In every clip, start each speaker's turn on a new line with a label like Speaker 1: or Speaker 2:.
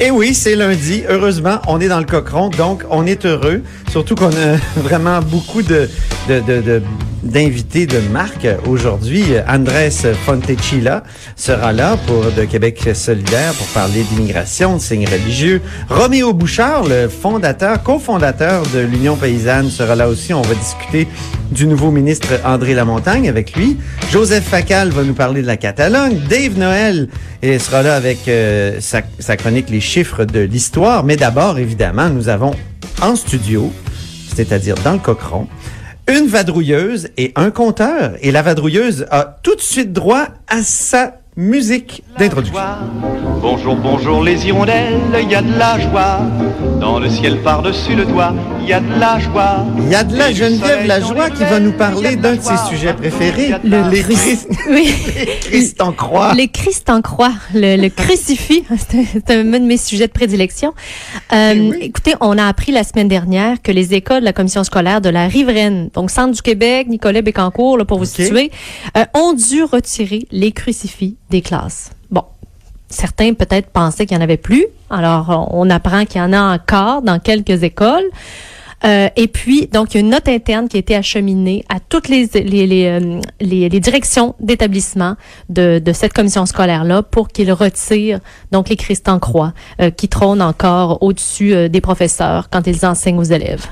Speaker 1: Et oui, c'est lundi. Heureusement, on est dans le cochon, donc on est heureux. Surtout qu'on a vraiment beaucoup de, de, de, de d'invités de marque aujourd'hui. Andrés Fontecilla sera là pour de Québec solidaire pour parler d'immigration, de signes religieux. Roméo Bouchard, le fondateur, cofondateur de l'Union paysanne, sera là aussi. On va discuter du nouveau ministre André Lamontagne avec lui. Joseph Facal va nous parler de la Catalogne. Dave Noël et sera là avec euh, sa, chronique Les chiffres de l'histoire. Mais d'abord, évidemment, nous avons en studio, c'est-à-dire dans le cochon, une vadrouilleuse et un conteur. Et la vadrouilleuse a tout de suite droit à sa musique d'introduction.
Speaker 2: Bonjour, bonjour les hirondelles, il y a de la joie. Dans le ciel par-dessus le toit, il y a de la joie.
Speaker 1: Il y a de la
Speaker 2: Et
Speaker 1: Geneviève Lajoie
Speaker 2: les
Speaker 1: qui va nous parler d'un
Speaker 2: la
Speaker 1: de ses
Speaker 2: joie.
Speaker 1: sujets préférés,
Speaker 2: la
Speaker 1: les
Speaker 2: joie.
Speaker 1: Christ,
Speaker 3: Oui.
Speaker 1: les Christ en croix.
Speaker 3: Les Christ en croix, le, le crucifix, c'est c'est un de mes sujets de prédilection. Euh,
Speaker 1: Eh oui.
Speaker 3: Écoutez, on a appris la semaine dernière que les écoles de la commission scolaire de la Riveraine, donc Centre du Québec, Nicolas Bécancourt, là, pour vous situer, euh, ont dû retirer les crucifix classes. Bon. Certains peut-être pensaient qu'il n'y en avait plus. Alors, on apprend qu'il y en a encore dans quelques écoles. Euh, et puis, donc, il y a une note interne qui a été acheminée à toutes les, les, les, euh, les, les directions d'établissement de, cette commission scolaire-là pour qu'ils retirent donc les Christ en croix euh, qui trônent encore au-dessus des professeurs quand ils enseignent aux élèves.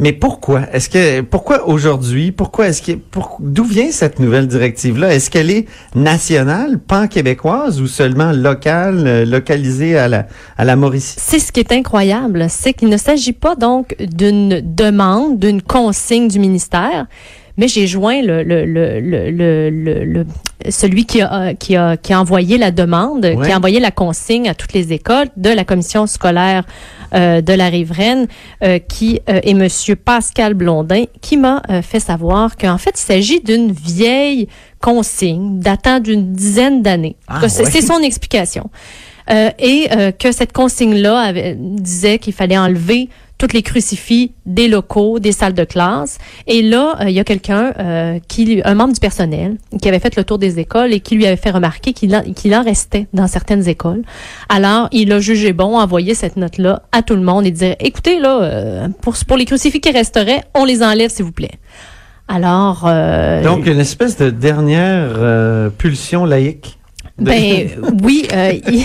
Speaker 1: Mais pourquoi? Est-ce que pourquoi aujourd'hui? Pourquoi est-ce que d'où vient cette nouvelle directive-là? Est-ce qu'elle est nationale, pan-québécoise ou seulement locale, euh, localisée à la à la Mauricie?
Speaker 3: C'est ce qui est incroyable, c'est qu'il ne s'agit pas donc d'une demande, d'une consigne du ministère, mais j'ai joint le, le, le, le, le, le- le- celui qui a, qui, a, qui a envoyé la demande,
Speaker 1: Ouais.
Speaker 3: qui a envoyé la consigne à toutes les écoles de la commission scolaire euh, de la Riveraine, euh, qui euh, est Monsieur Pascal Blondin, qui m'a euh, fait savoir qu'en fait, il s'agit d'une vieille consigne datant d'une dizaine d'années.
Speaker 1: Ah,
Speaker 3: c'est
Speaker 1: ouais.
Speaker 3: c'est son explication. Euh, et euh, que cette consigne-là disait qu'il fallait enlever toutes les crucifix des locaux, des salles de classe. Et là, euh, il y a quelqu'un, qui, un membre du personnel, qui avait fait le tour des écoles et qui lui avait fait remarquer qu'il en, restait dans certaines écoles. Alors, il a jugé bon envoyer cette note-là à tout le monde et dire, écoutez, là, pour, pour les crucifix qui resteraient, on les enlève, s'il vous plaît. Alors,
Speaker 1: Donc une espèce de dernière pulsion laïque. De-
Speaker 3: Ben oui, euh, il,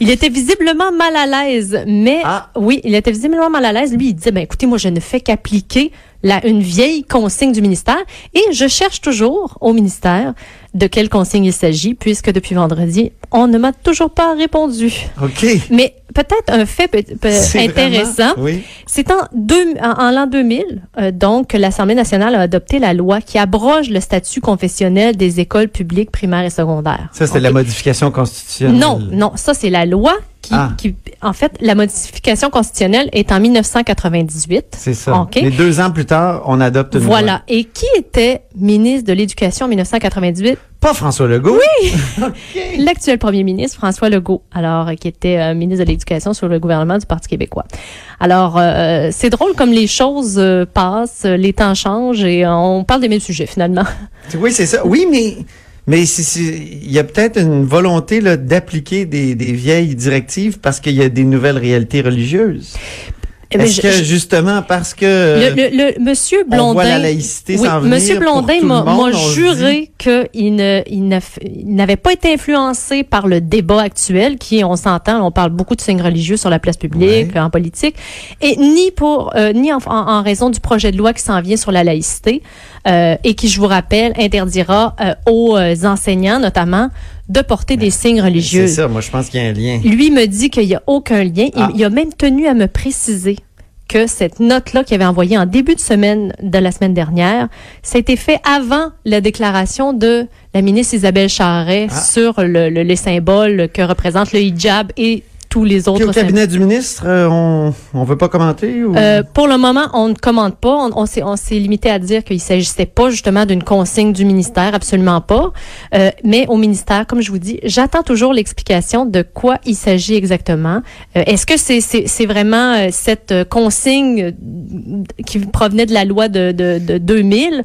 Speaker 3: il était visiblement mal à l'aise, mais
Speaker 1: Ah.
Speaker 3: oui, il était visiblement mal à l'aise. Lui, il disait, ben écoutez, moi, je ne fais qu'appliquer la, une vieille consigne du ministère et je cherche toujours au ministère de quelle consigne il s'agit, puisque depuis vendredi, on ne m'a toujours pas répondu.
Speaker 1: OK.
Speaker 3: Mais peut-être un fait peut- peut-
Speaker 1: C'est
Speaker 3: intéressant.
Speaker 1: oui.
Speaker 3: C'est en, deux- en, en l'an 2000, euh, donc, que l'Assemblée nationale a adopté la loi qui abroge le statut confessionnel des écoles publiques primaires et secondaires.
Speaker 1: Ça c'est la modification constitutionnelle.
Speaker 3: Non, non, ça c'est la loi qui,
Speaker 1: Ah.
Speaker 3: qui, en fait, la modification constitutionnelle est en 1998.
Speaker 1: C'est ça.
Speaker 3: OK.
Speaker 1: Mais deux ans plus tard, on adopte une
Speaker 3: Voilà.
Speaker 1: loi.
Speaker 3: Et qui était ministre de l'Éducation en 1998?
Speaker 1: Pas François Legault. Oui.
Speaker 3: L'actuel premier ministre, François Legault, alors, euh, qui était euh, ministre de l'Éducation sur le gouvernement du Parti québécois. Alors, euh, c'est drôle comme les choses euh, passent, les temps changent et euh, on parle des mêmes sujets finalement.
Speaker 1: Oui, c'est ça. Oui, mais mais il y a peut-être une volonté d'appliquer des, des vieilles directives parce qu'il y a des nouvelles réalités religieuses.
Speaker 3: Eh
Speaker 1: Est-ce que
Speaker 3: je-
Speaker 1: justement parce que
Speaker 3: Le, le, le- monsieur
Speaker 1: on
Speaker 3: Blondin,
Speaker 1: voit la laïcité
Speaker 3: oui,
Speaker 1: s'en venir
Speaker 3: Monsieur Blondin m'a juré qu'il ne, il n'avait pas été influencé par le débat actuel, qui, on s'entend, on parle beaucoup de signes religieux sur la place publique,
Speaker 1: Ouais.
Speaker 3: en politique, et ni pour, euh, ni en, en- en raison du projet de loi qui s'en vient sur la laïcité, euh, et qui, je vous rappelle, interdira euh, aux euh, enseignants, notamment, de porter des signes religieux.
Speaker 1: Ben, c'est ça, moi je pense qu'il y a un lien.
Speaker 3: Lui me dit qu'il n'y a aucun lien. Il-
Speaker 1: Ah.
Speaker 3: Il, a même tenu à me préciser que cette note-là qu'il avait envoyée en début de semaine de la semaine dernière, ça a été fait avant la déclaration de la ministre Isabelle Charret
Speaker 1: Ah.
Speaker 3: sur le- le- les symboles que représente le hijab et tous les
Speaker 1: Puis
Speaker 3: autres
Speaker 1: au cabinet du ministre, euh, on on veut pas commenter ou?
Speaker 3: Euh, pour le moment, on ne commente pas. On, on s'est, on s'est limité à dire qu'il s'agissait pas justement d'une consigne du ministère, absolument pas. Euh, mais au ministère, comme je vous dis, j'attends toujours l'explication de quoi il s'agit exactement. Euh, est-ce que c'est, c'est, c'est vraiment cette consigne qui provenait de la loi de, de, de 2000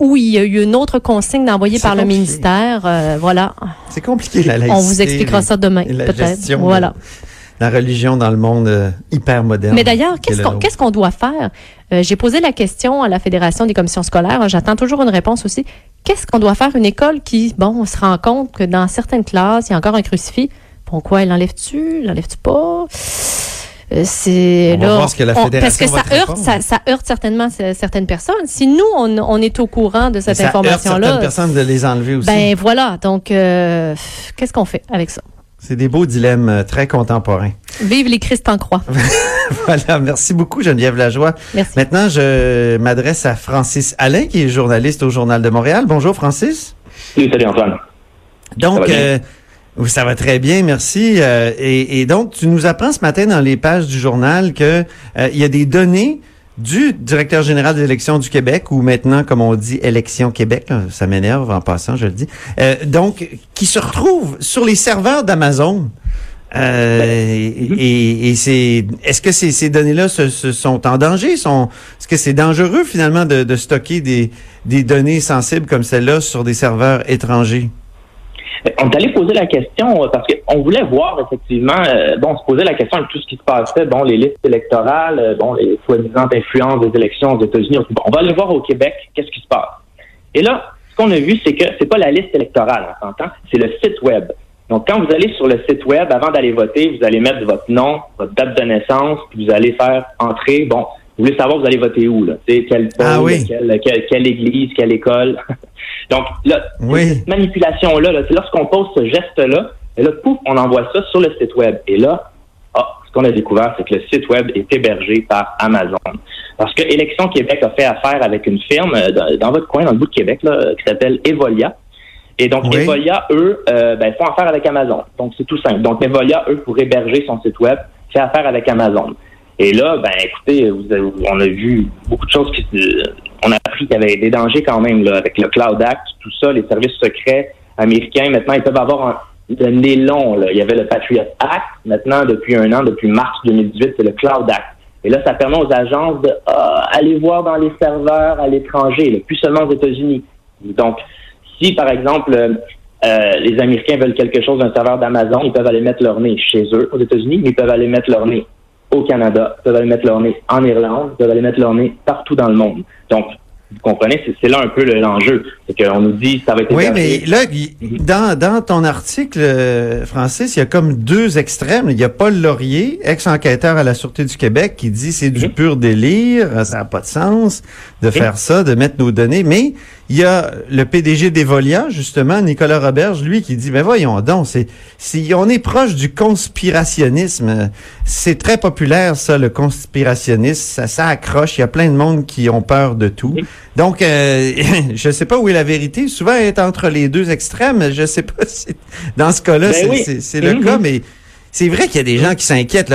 Speaker 3: ou il y a eu une autre consigne envoyée
Speaker 1: C'est
Speaker 3: par le ministère? Euh, voilà.
Speaker 1: c'est compliqué la laïcité.
Speaker 3: On vous expliquera
Speaker 1: les-
Speaker 3: ça demain, peut-être. Voilà.
Speaker 1: La religion dans le monde euh, hyper moderne.
Speaker 3: Mais d'ailleurs, qu'est-ce qu'on doit faire? Euh, J'ai posé la question à la Fédération des commissions scolaires. J'attends toujours une réponse aussi. Qu'est-ce qu'on doit faire? Une école qui, bon, on se rend compte que dans certaines classes, il y a encore un crucifix. Pourquoi? Il l'enlève-tu? L'enlève-tu pas? Euh, c'est
Speaker 1: On va
Speaker 3: là,
Speaker 1: voir ce que la
Speaker 3: on- parce que
Speaker 1: fédération
Speaker 3: ça heurte,
Speaker 1: répondre.
Speaker 3: ça, ça heurte certainement certaines personnes. Si nous on, on est au courant de cette
Speaker 1: ça heurte
Speaker 3: information-là,
Speaker 1: certaines personnes de les enlever aussi.
Speaker 3: ben voilà. Donc euh, qu'est-ce qu'on fait avec ça?
Speaker 1: C'est des beaux dilemmes euh, très contemporains.
Speaker 3: Vive les Christ en croix.
Speaker 1: voilà, merci beaucoup Geneviève Lajoie.
Speaker 3: Merci.
Speaker 1: Maintenant, je m'adresse à Francis Alain, qui est journaliste au Journal de Montréal. Bonjour Francis.
Speaker 4: Oui, salut Antoine.
Speaker 1: Donc,
Speaker 4: Ça va bien?
Speaker 1: oui, ça va très bien, merci. Euh, et, et donc, tu nous apprends ce matin dans les pages du journal que euh, il y a des données du directeur général des élections du Québec, ou maintenant, comme on dit, Élections Québec, là, ça m'énerve en passant, je le dis, euh, donc, qui se retrouvent sur les serveurs d'Amazon. Euh, et et c'est, est-ce que ces, ces données-là se, se sont en danger? Sont, est-ce que c'est dangereux finalement de, de stocker des, des données sensibles comme celle-là sur des serveurs étrangers?
Speaker 4: On est allé poser la question euh, parce qu'on voulait voir effectivement, euh, bon, on se posait la question avec tout ce qui se passait, bon, les listes électorales, euh, bon, les soi-disant influences des élections aux États-Unis. Bon, on va aller voir au Québec qu'est-ce qui se passe? Et là, ce qu'on a vu, c'est que c'est pas la liste électorale, on s'entend, c'est le site web. Donc, quand vous allez sur le site web, avant d'aller voter, vous allez mettre votre nom, votre date de naissance, puis vous allez faire entrer, bon, vous voulez savoir vous allez voter où, là, quelle
Speaker 1: Ah oui.
Speaker 4: quelle, quelle, quelle église, quelle école? Donc, là,
Speaker 1: Oui.
Speaker 4: cette manipulation-là, là, c'est lorsqu'on pose ce geste-là, et là, pouf, on envoie ça sur le site web. Et là, ah, ce qu'on a découvert, c'est que le site web est hébergé par Amazon. Parce que Élections Québec a fait affaire avec une firme euh, dans, dans votre coin, dans le bout de Québec, là, qui s'appelle Evolia. Et donc,
Speaker 1: Oui.
Speaker 4: Evolia, eux, euh, ben, font affaire avec Amazon. Donc, c'est tout simple. Donc, Evolia, eux, pour héberger son site web, fait affaire avec Amazon. Et là, ben, écoutez, vous avez- on a vu beaucoup de choses qui on a appris qu'il y avait des dangers quand même, là, avec le Cloud Act, tout ça, les services secrets américains, maintenant, ils peuvent avoir un, nez long, là. Il y avait le Patriot Act. Maintenant, depuis un an, depuis mars 2018, c'est le Cloud Act. Et là, ça permet aux agences de ah, aller voir dans les serveurs à l'étranger, plus seulement aux États-Unis. Donc, si, par exemple, euh, euh, les Américains veulent quelque chose d'un serveur d'Amazon, ils peuvent aller mettre leur nez chez eux, aux États-Unis, mais ils peuvent aller mettre leur nez au Canada, peuvent aller mettre leur nez en Irlande, peuvent aller mettre leur nez partout dans le monde. Donc, vous comprenez, c'est- c'est là un peu le- l'enjeu. C'est qu'on nous dit ça va être
Speaker 1: Oui, mais là, il- dans, dans ton article, euh, Francis, il y a comme deux extrêmes. Il y a Paul Laurier, ex-enquêteur à la Sûreté du Québec, qui dit c'est du
Speaker 4: Mhm.
Speaker 1: pur délire, ça n'a pas de sens de faire ça, de mettre nos données. Mais il y a le PDG d'Evolia, justement, Nicolas Roberge, lui, qui dit, ben voyons donc, c'est, si on est proche du conspirationnisme, c'est très populaire, ça, le conspirationnisme, ça, ça accroche, il y a plein de monde qui ont peur de tout. Donc, euh, je sais pas où est la vérité. Souvent, elle est entre les deux extrêmes. Je sais pas si dans ce cas-là,
Speaker 4: Ben
Speaker 1: c'est
Speaker 4: oui.
Speaker 1: le
Speaker 4: Mhm.
Speaker 1: cas, mais c'est vrai qu'il y a des gens qui s'inquiètent.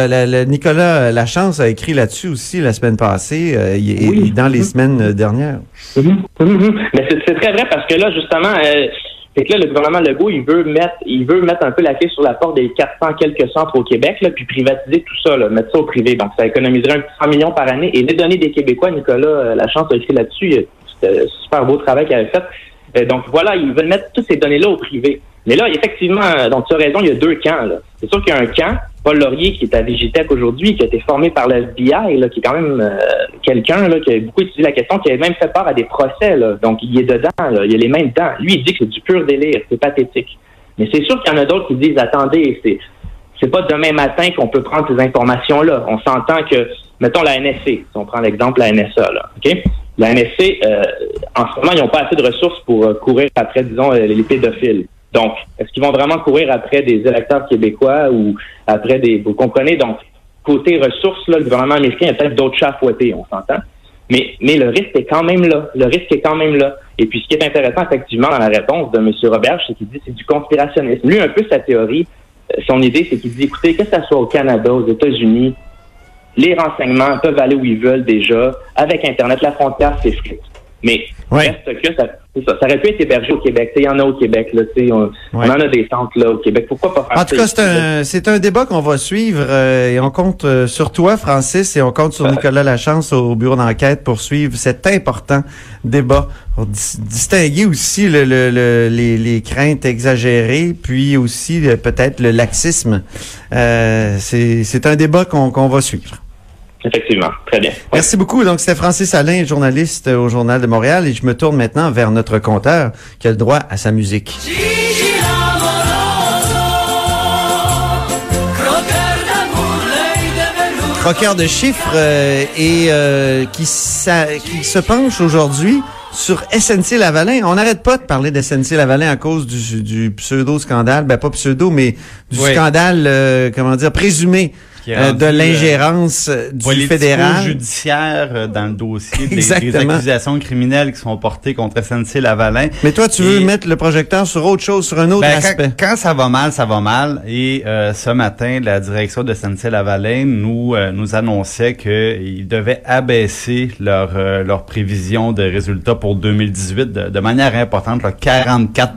Speaker 1: Nicolas Lachance a écrit là-dessus aussi la semaine passée euh, et, et
Speaker 4: Oui.
Speaker 1: dans les
Speaker 4: Mhm.
Speaker 1: semaines euh, dernières.
Speaker 4: Mhm, mhm, mhm. Mais c'est c'est très vrai parce que là, justement, euh, c'est que là, le gouvernement Legault, il veut mettre, il veut mettre un peu la clé sur la porte des 400 quelques centres au Québec, là, puis privatiser tout ça, là, mettre ça au privé. Donc, ça économiserait un petit 100 millions par année. Et les données des Québécois, Nicolas euh, Lachance a écrit là-dessus. euh, C'était un super beau travail qu'il avait fait. Euh, donc, voilà, ils veulent mettre toutes ces données-là au privé. Mais là, effectivement, euh, donc tu as raison, il y a deux camps. là. C'est sûr qu'il y a un camp, Paul Laurier, qui est à Vigitech aujourd'hui, qui a été formé par la FBI, là, qui est quand même euh, quelqu'un là, qui a beaucoup étudié la question, qui a même fait part à des procès. Là. Donc, il est dedans, là, il a les mains dedans. Lui, il dit que c'est du pur délire, c'est pathétique. Mais c'est sûr qu'il y en a d'autres qui disent, attendez, c'est c'est pas demain matin qu'on peut prendre ces informations-là. On s'entend que, mettons la NSC, si on prend l'exemple la NSA, là, OK? La NSC, euh, en ce moment, ils n'ont pas assez de ressources pour euh, courir après, disons, les pédophiles. Donc, est-ce qu'ils vont vraiment courir après des électeurs québécois ou après des... Vous comprenez? Donc, côté ressources, là, le gouvernement américain a peut-être d'autres chats à fouetter, on s'entend. Mais, mais le risque est quand même là. Le risque est quand même là. Et puis, ce qui est intéressant, effectivement, dans la réponse de M. Robert, c'est qu'il dit c'est du conspirationnisme. Lui, un peu sa théorie, euh, son idée, c'est qu'il dit, écoutez, que ce soit au Canada, aux États-Unis, les renseignements peuvent aller où ils veulent déjà. Avec Internet, la frontière, c'est. Mais
Speaker 1: Ouais.
Speaker 4: reste que ça, ça, ça aurait pu être hébergé au Québec. Tu sais, Il y en a au Québec. Là, tu sais, on, on
Speaker 1: Ouais.
Speaker 4: en a des centres là, au Québec. Pourquoi pas faire
Speaker 1: En tout cas, c'est un, c'est un débat qu'on va suivre euh, et on compte euh, sur toi, Francis, et on compte sur Nicolas Lachance au bureau d'enquête pour suivre cet important débat. Pour dis- distinguer aussi le, le- le- les, les craintes exagérées, puis aussi euh, peut-être le laxisme. Euh, c'est, c'est un débat qu'on, qu'on va suivre.
Speaker 4: Effectivement. Très bien. Ouais.
Speaker 1: Merci beaucoup. Donc, c'était Francis Alain, journaliste au Journal de Montréal, et je me tourne maintenant vers notre compteur qui a le droit à sa musique. Croqueur de chiffres euh, et euh, qui, sa- qui se penche aujourd'hui sur SNC Lavalin. On n'arrête pas de parler de SNC Lavalin à cause du, du pseudo-scandale. Ben, pas pseudo, mais du
Speaker 5: Oui.
Speaker 1: scandale, euh, comment dire, présumé
Speaker 5: Qui est
Speaker 1: euh,
Speaker 5: rendu,
Speaker 1: de
Speaker 5: euh,
Speaker 1: l'ingérence euh, du fédéral.
Speaker 5: judiciaire dans le dossier des, des accusations criminelles qui sont portées contre SNC Lavalin.
Speaker 1: Mais toi, tu veux
Speaker 5: Et-
Speaker 1: mettre le projecteur sur autre chose, sur un autre
Speaker 5: Ben,
Speaker 1: aspect.
Speaker 5: quand, quand ça va mal, ça va mal. Et euh, ce matin, la direction de SNC-Lavalin nous euh, nous annonçait qu'ils devaient abaisser leur euh, leur prévision de résultats pour 2018 de, de manière importante, là, 44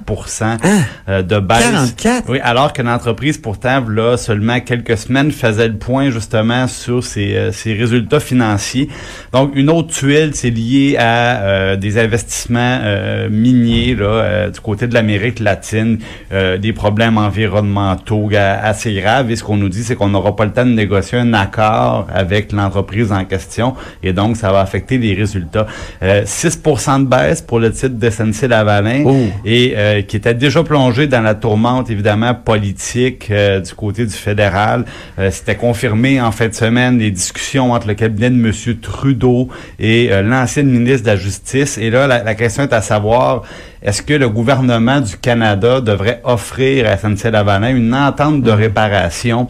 Speaker 5: euh, de baisse.
Speaker 1: 44?
Speaker 5: Oui, alors que l'entreprise, pourtant, là, seulement quelques semaines, faisait le point justement sur ses, euh, ses résultats financiers. Donc, une autre tuile, c'est lié à euh, des investissements euh, miniers là, euh, du côté de l'Amérique latine, euh, des problèmes environnementaux assez graves. Et ce qu'on nous dit, c'est qu'on n'aura pas le temps de négocier un accord avec l'entreprise en question. Et donc, ça va affecter les résultats. Euh, 6 de baisse pour le titre de SNC Lavalin
Speaker 1: Oh.
Speaker 5: et euh, qui était déjà plongé dans la tourmente évidemment politique euh, du côté du fédéral. Euh, C'était confirmé en fin de semaine les discussions entre le cabinet de Monsieur Trudeau et euh, l'ancienne ministre de la Justice. Et là, la, la question est à savoir est-ce que le gouvernement du Canada devrait offrir à SNC-Lavalin une entente de réparation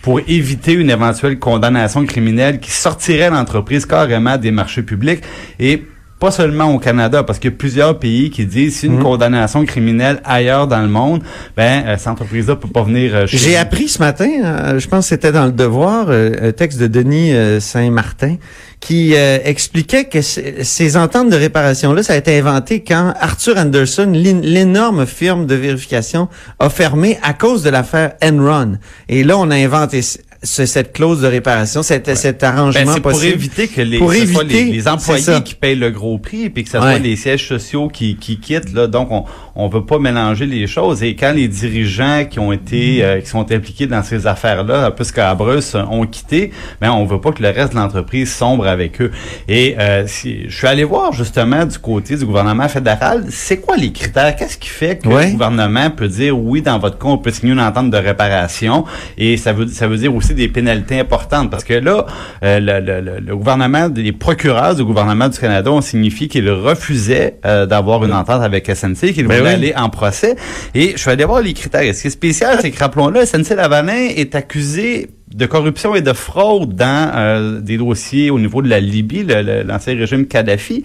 Speaker 5: pour éviter une éventuelle condamnation criminelle qui sortirait l'entreprise carrément des marchés publics? Et pas seulement au Canada, parce qu'il y a plusieurs pays qui disent si une condamnation criminelle ailleurs dans le monde, ben euh, cette entreprise-là peut pas venir euh, chez
Speaker 1: J'ai appris ce matin, euh, je pense que c'était dans le Devoir, euh, un texte de Denis euh, Saint-Martin, qui euh, expliquait que ces ententes de réparation-là, ça a été inventé quand Arthur Anderson, l'énorme firme de vérification, a fermé à cause de l'affaire Enron. Et là, on a inventé ce- cette clause de réparation, cet, cet arrangement
Speaker 5: Ben, c'est pour éviter que les,
Speaker 1: Pour éviter,
Speaker 5: les, employés qui payent le gros prix, puis que ce
Speaker 1: Ouais.
Speaker 5: soit les sièges sociaux qui, qui quittent. Là, donc, on on veut pas mélanger les choses. Et quand les dirigeants qui ont été, euh, qui sont impliqués dans ces affaires-là, un peu scabreuses, ont quitté, ben on veut pas que le reste de l'entreprise sombre avec eux. Et euh, si, je suis allé voir justement du côté du gouvernement fédéral, c'est quoi les critères? Qu'est-ce qui fait que
Speaker 1: Ouais.
Speaker 5: le gouvernement peut dire oui dans votre cas on peut signer une entente de réparation et ça veut ça veut dire aussi des pénalités importantes. Parce que là euh, le, le- le- le gouvernement les procureurs du gouvernement du Canada ont signifié qu'ils refusaient euh, d'avoir une entente avec SNC qu'ils
Speaker 1: Ben
Speaker 5: voulaient
Speaker 1: oui.
Speaker 5: aller en procès. Et je suis allé voir les critères. Et ce qui est spécial c'est que rappelons-le SNC Lavalin est accusé de corruption et de fraude dans euh, des dossiers au niveau de la Libye, l'ancien régime Kadhafi.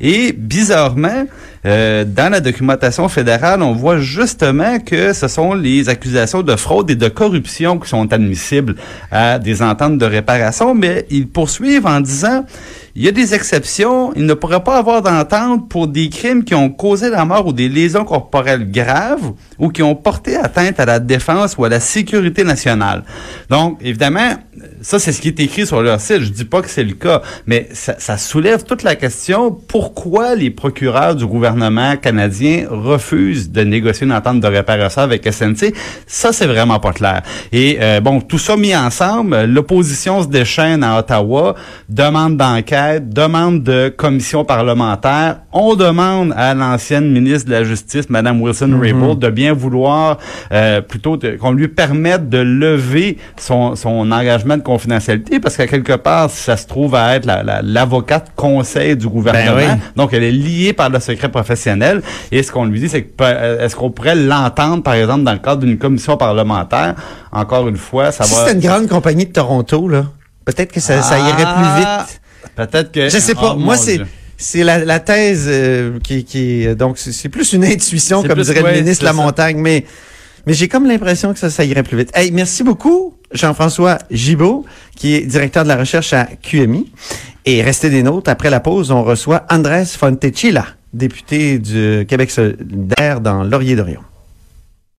Speaker 5: Et bizarrement, euh, dans la documentation fédérale, on voit justement que ce sont les accusations de fraude et de corruption qui sont admissibles à des ententes de réparation, mais ils poursuivent en disant il y a des exceptions, il ne pourrait pas avoir d'entente pour des crimes qui ont causé la mort ou des lésions corporelles graves ou qui ont porté atteinte à la défense ou à la sécurité nationale. Donc, évidemment, ça, c'est ce qui est écrit sur leur site. Je dis pas que c'est le cas, mais ça, ça, soulève toute la question pourquoi les procureurs du gouvernement canadien refusent de négocier une entente de réparation avec SNC. Ça, c'est vraiment pas clair. Et euh, bon, tout ça mis ensemble, l'opposition se déchaîne à Ottawa, demande d'enquête, demande de commission parlementaire. On demande à l'ancienne ministre de la Justice, Mme Wilson-Raybould, de bien vouloir euh, plutôt qu'on lui permette de lever son, son engagement de confidentialité parce qu'à quelque part, ça se trouve à être l'avocate la, conseil du gouvernement. Ben Donc, elle est liée par le secret professionnel. Et ce qu'on lui dit, c'est que euh, est-ce qu'on pourrait l'entendre, par exemple, dans le cadre d'une commission parlementaire? Encore une fois, ça
Speaker 1: si
Speaker 5: va...
Speaker 1: c'est une grande compagnie de Toronto, là, peut-être que ça, ça irait plus
Speaker 5: Ah,
Speaker 1: vite.
Speaker 5: Peut-être que...
Speaker 1: Je sais pas.
Speaker 5: Oh,
Speaker 1: Moi, c'est... C'est la, la thèse euh, qui, qui donc c'est plus une intuition comme
Speaker 5: plus-
Speaker 1: dirait
Speaker 5: ouais,
Speaker 1: le ministre
Speaker 5: c'est ça.
Speaker 1: Lamontagne mais mais j'ai comme l'impression que ça ça irait plus vite. Hey, merci beaucoup Jean-François Gibault qui est directeur de la recherche à QMI et restez des nôtres après la pause on reçoit Andrés Fontecilla député du Québec solidaire dans Laurier-Dorion.